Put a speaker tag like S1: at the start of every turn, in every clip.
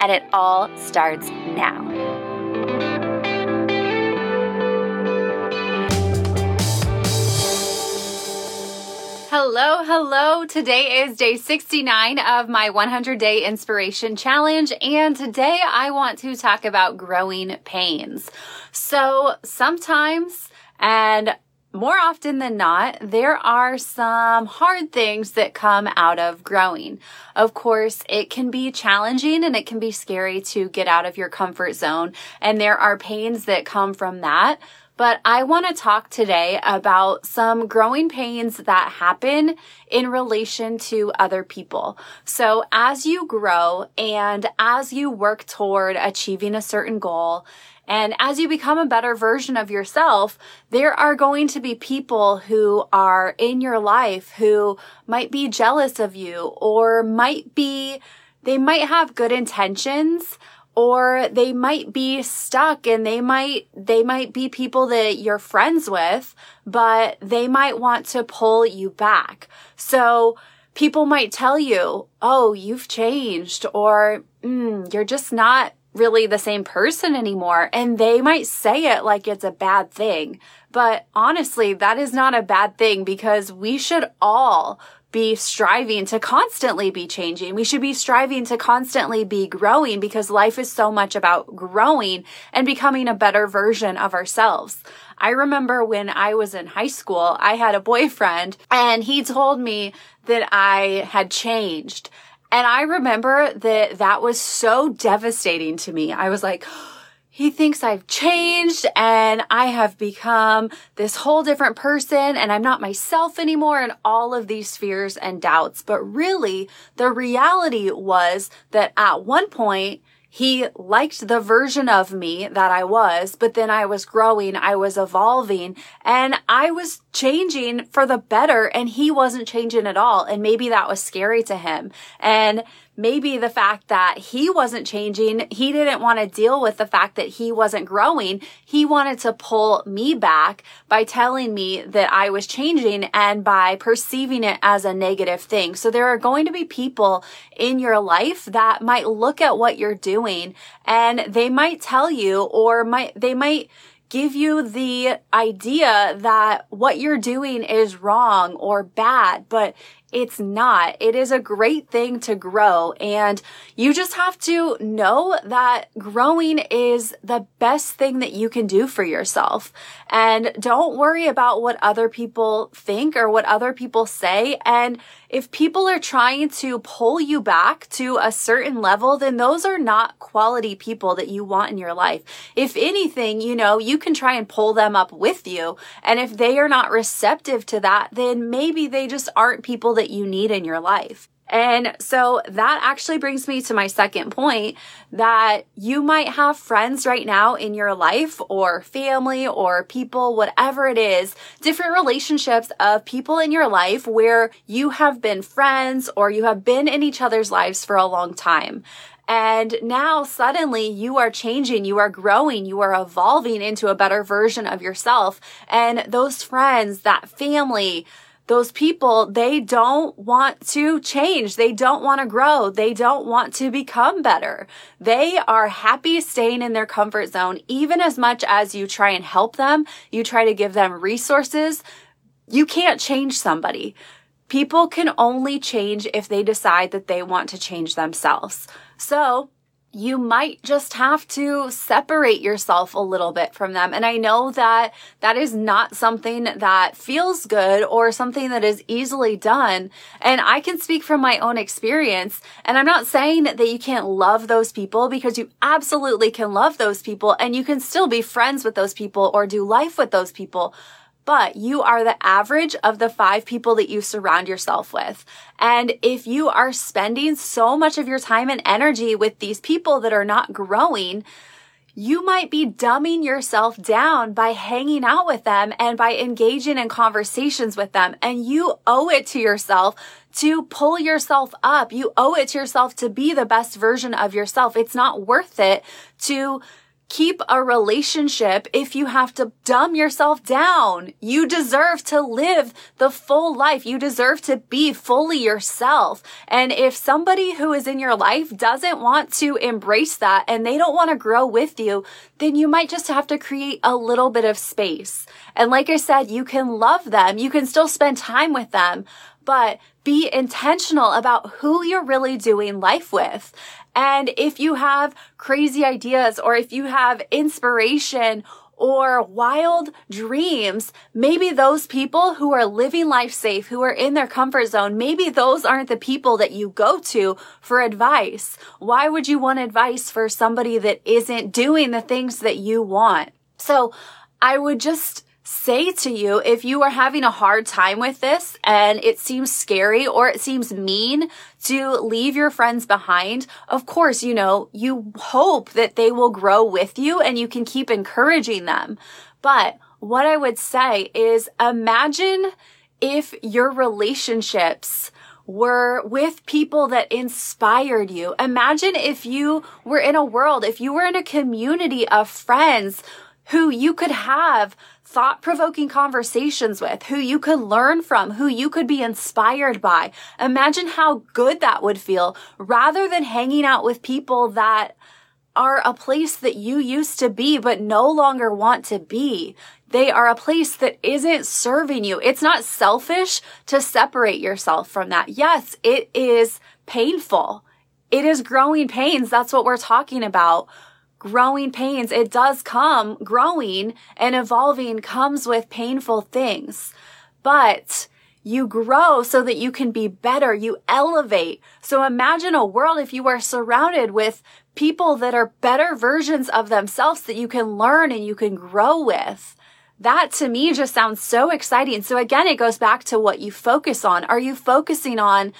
S1: And it all starts now. Hello, hello. Today is day 69 of my 100 day inspiration challenge. And today I want to talk about growing pains. So sometimes, and more often than not, there are some hard things that come out of growing. Of course, it can be challenging and it can be scary to get out of your comfort zone. And there are pains that come from that. But I want to talk today about some growing pains that happen in relation to other people. So as you grow and as you work toward achieving a certain goal, and as you become a better version of yourself, there are going to be people who are in your life who might be jealous of you or might be, they might have good intentions or they might be stuck and they might, they might be people that you're friends with, but they might want to pull you back. So, people might tell you, oh, you've changed, or mm, you're just not really the same person anymore. And they might say it like it's a bad thing. But honestly, that is not a bad thing because we should all be striving to constantly be changing. We should be striving to constantly be growing because life is so much about growing and becoming a better version of ourselves. I remember when I was in high school, I had a boyfriend and he told me that I had changed. And I remember that that was so devastating to me. I was like, he thinks I've changed and I have become this whole different person and I'm not myself anymore and all of these fears and doubts. But really, the reality was that at one point, he liked the version of me that I was, but then I was growing, I was evolving, and I was changing for the better, and he wasn't changing at all. And maybe that was scary to him. And maybe the fact that he wasn't changing, he didn't want to deal with the fact that he wasn't growing. He wanted to pull me back by telling me that I was changing and by perceiving it as a negative thing. So there are going to be people in your life that might look at what you're doing and they might tell you or might, they might give you the idea that what you're doing is wrong or bad, but it's not. It is a great thing to grow. And you just have to know that growing is the best thing that you can do for yourself. And don't worry about what other people think or what other people say. And if people are trying to pull you back to a certain level, then those are not quality people that you want in your life. If anything, you know, you can try and pull them up with you. And if they are not receptive to that, then maybe they just aren't people that you need in your life. And so that actually brings me to my second point that you might have friends right now in your life or family or people, whatever it is, different relationships of people in your life where you have been friends or you have been in each other's lives for a long time. And now suddenly you are changing, you are growing, you are evolving into a better version of yourself. And those friends, that family, those people, they don't want to change. They don't want to grow. They don't want to become better. They are happy staying in their comfort zone, even as much as you try and help them. You try to give them resources. You can't change somebody. People can only change if they decide that they want to change themselves. So you might just have to separate yourself a little bit from them. And I know that that is not something that feels good or something that is easily done. And I can speak from my own experience. And I'm not saying that you can't love those people because you absolutely can love those people and you can still be friends with those people or do life with those people but you are the average of the five people that you surround yourself with. And if you are spending so much of your time and energy with these people that are not growing, you might be dumbing yourself down by hanging out with them and by engaging in conversations with them. And you owe it to yourself to pull yourself up. You owe it to yourself to be the best version of yourself. It's not worth it to keep a relationship if you have to dumb yourself down. You deserve to live the full life. You deserve to be fully yourself. And if somebody who is in your life doesn't want to embrace that and they don't want to grow with you, then you might just have to create a little bit of space. And like I said, you can love them. You can still spend time with them, but be intentional about who you're really doing life with. And if you have crazy ideas or if you have inspiration or wild dreams, maybe those people who are living life safe, who are in their comfort zone, maybe those aren't the people that you go to for advice. Why would you want advice for somebody that isn't doing the things that you want? So I would just say to you if you are having a hard time with this and it seems scary or it seems mean to leave your friends behind. Of course, you know, you hope that they will grow with you and you can keep encouraging them. But what I would say is imagine if your relationships were with people that inspired you. Imagine if you were in a world, if you were in a community of friends who you could have thought provoking conversations with, who you could learn from, who you could be inspired by. Imagine how good that would feel rather than hanging out with people that are a place that you used to be but no longer want to be. They are a place that isn't serving you. It's not selfish to separate yourself from that. Yes, it is painful. It is growing pains. That's what we're talking about growing pains. It does come, growing and evolving comes with painful things, but you grow so that you can be better. You elevate. So imagine a world if you are surrounded with people that are better versions of themselves that you can learn and you can grow with. That to me just sounds so exciting. So again, it goes back to what you focus on. Are you focusing on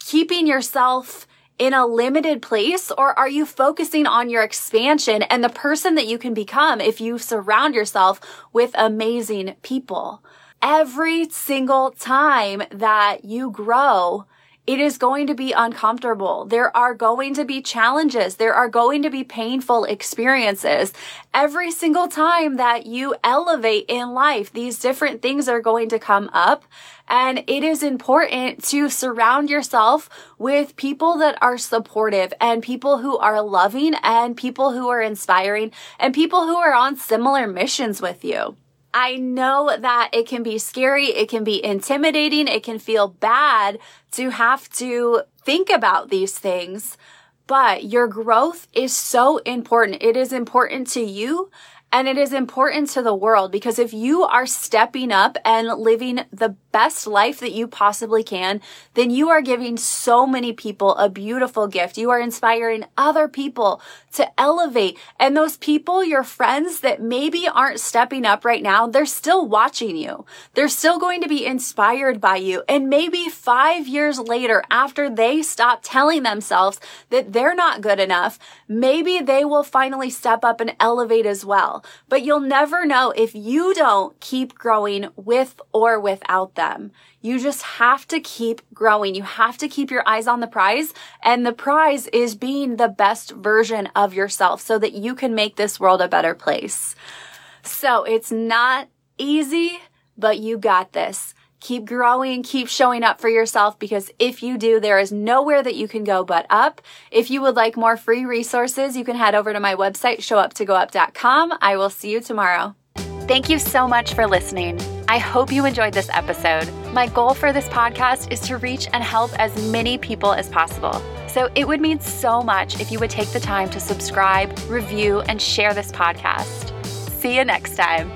S1: keeping yourself in a limited place or are you focusing on your expansion and the person that you can become if you surround yourself with amazing people? Every single time that you grow, it is going to be uncomfortable. There are going to be challenges. There are going to be painful experiences. Every single time that you elevate in life, these different things are going to come up. And it is important to surround yourself with people that are supportive and people who are loving and people who are inspiring and people who are on similar missions with you. I know that it can be scary. It can be intimidating. It can feel bad to have to think about these things, but your growth is so important. It is important to you and it is important to the world because if you are stepping up and living the best life that you possibly can, then you are giving so many people a beautiful gift. You are inspiring other people to elevate. And those people, your friends that maybe aren't stepping up right now, they're still watching you. They're still going to be inspired by you. And maybe five years later, after they stop telling themselves that they're not good enough, maybe they will finally step up and elevate as well. But you'll never know if you don't keep growing with or without them. You just have to keep growing. You have to keep your eyes on the prize. And the prize is being the best version of yourself so that you can make this world a better place. So it's not easy, but you got this. Keep growing, keep showing up for yourself because if you do, there is nowhere that you can go but up. If you would like more free resources, you can head over to my website, showuptogoup.com. I will see you tomorrow. Thank you so much for listening. I hope you enjoyed this episode. My goal for this podcast is to reach and help as many people as possible. So it would mean so much if you would take the time to subscribe, review, and share this podcast. See you next time.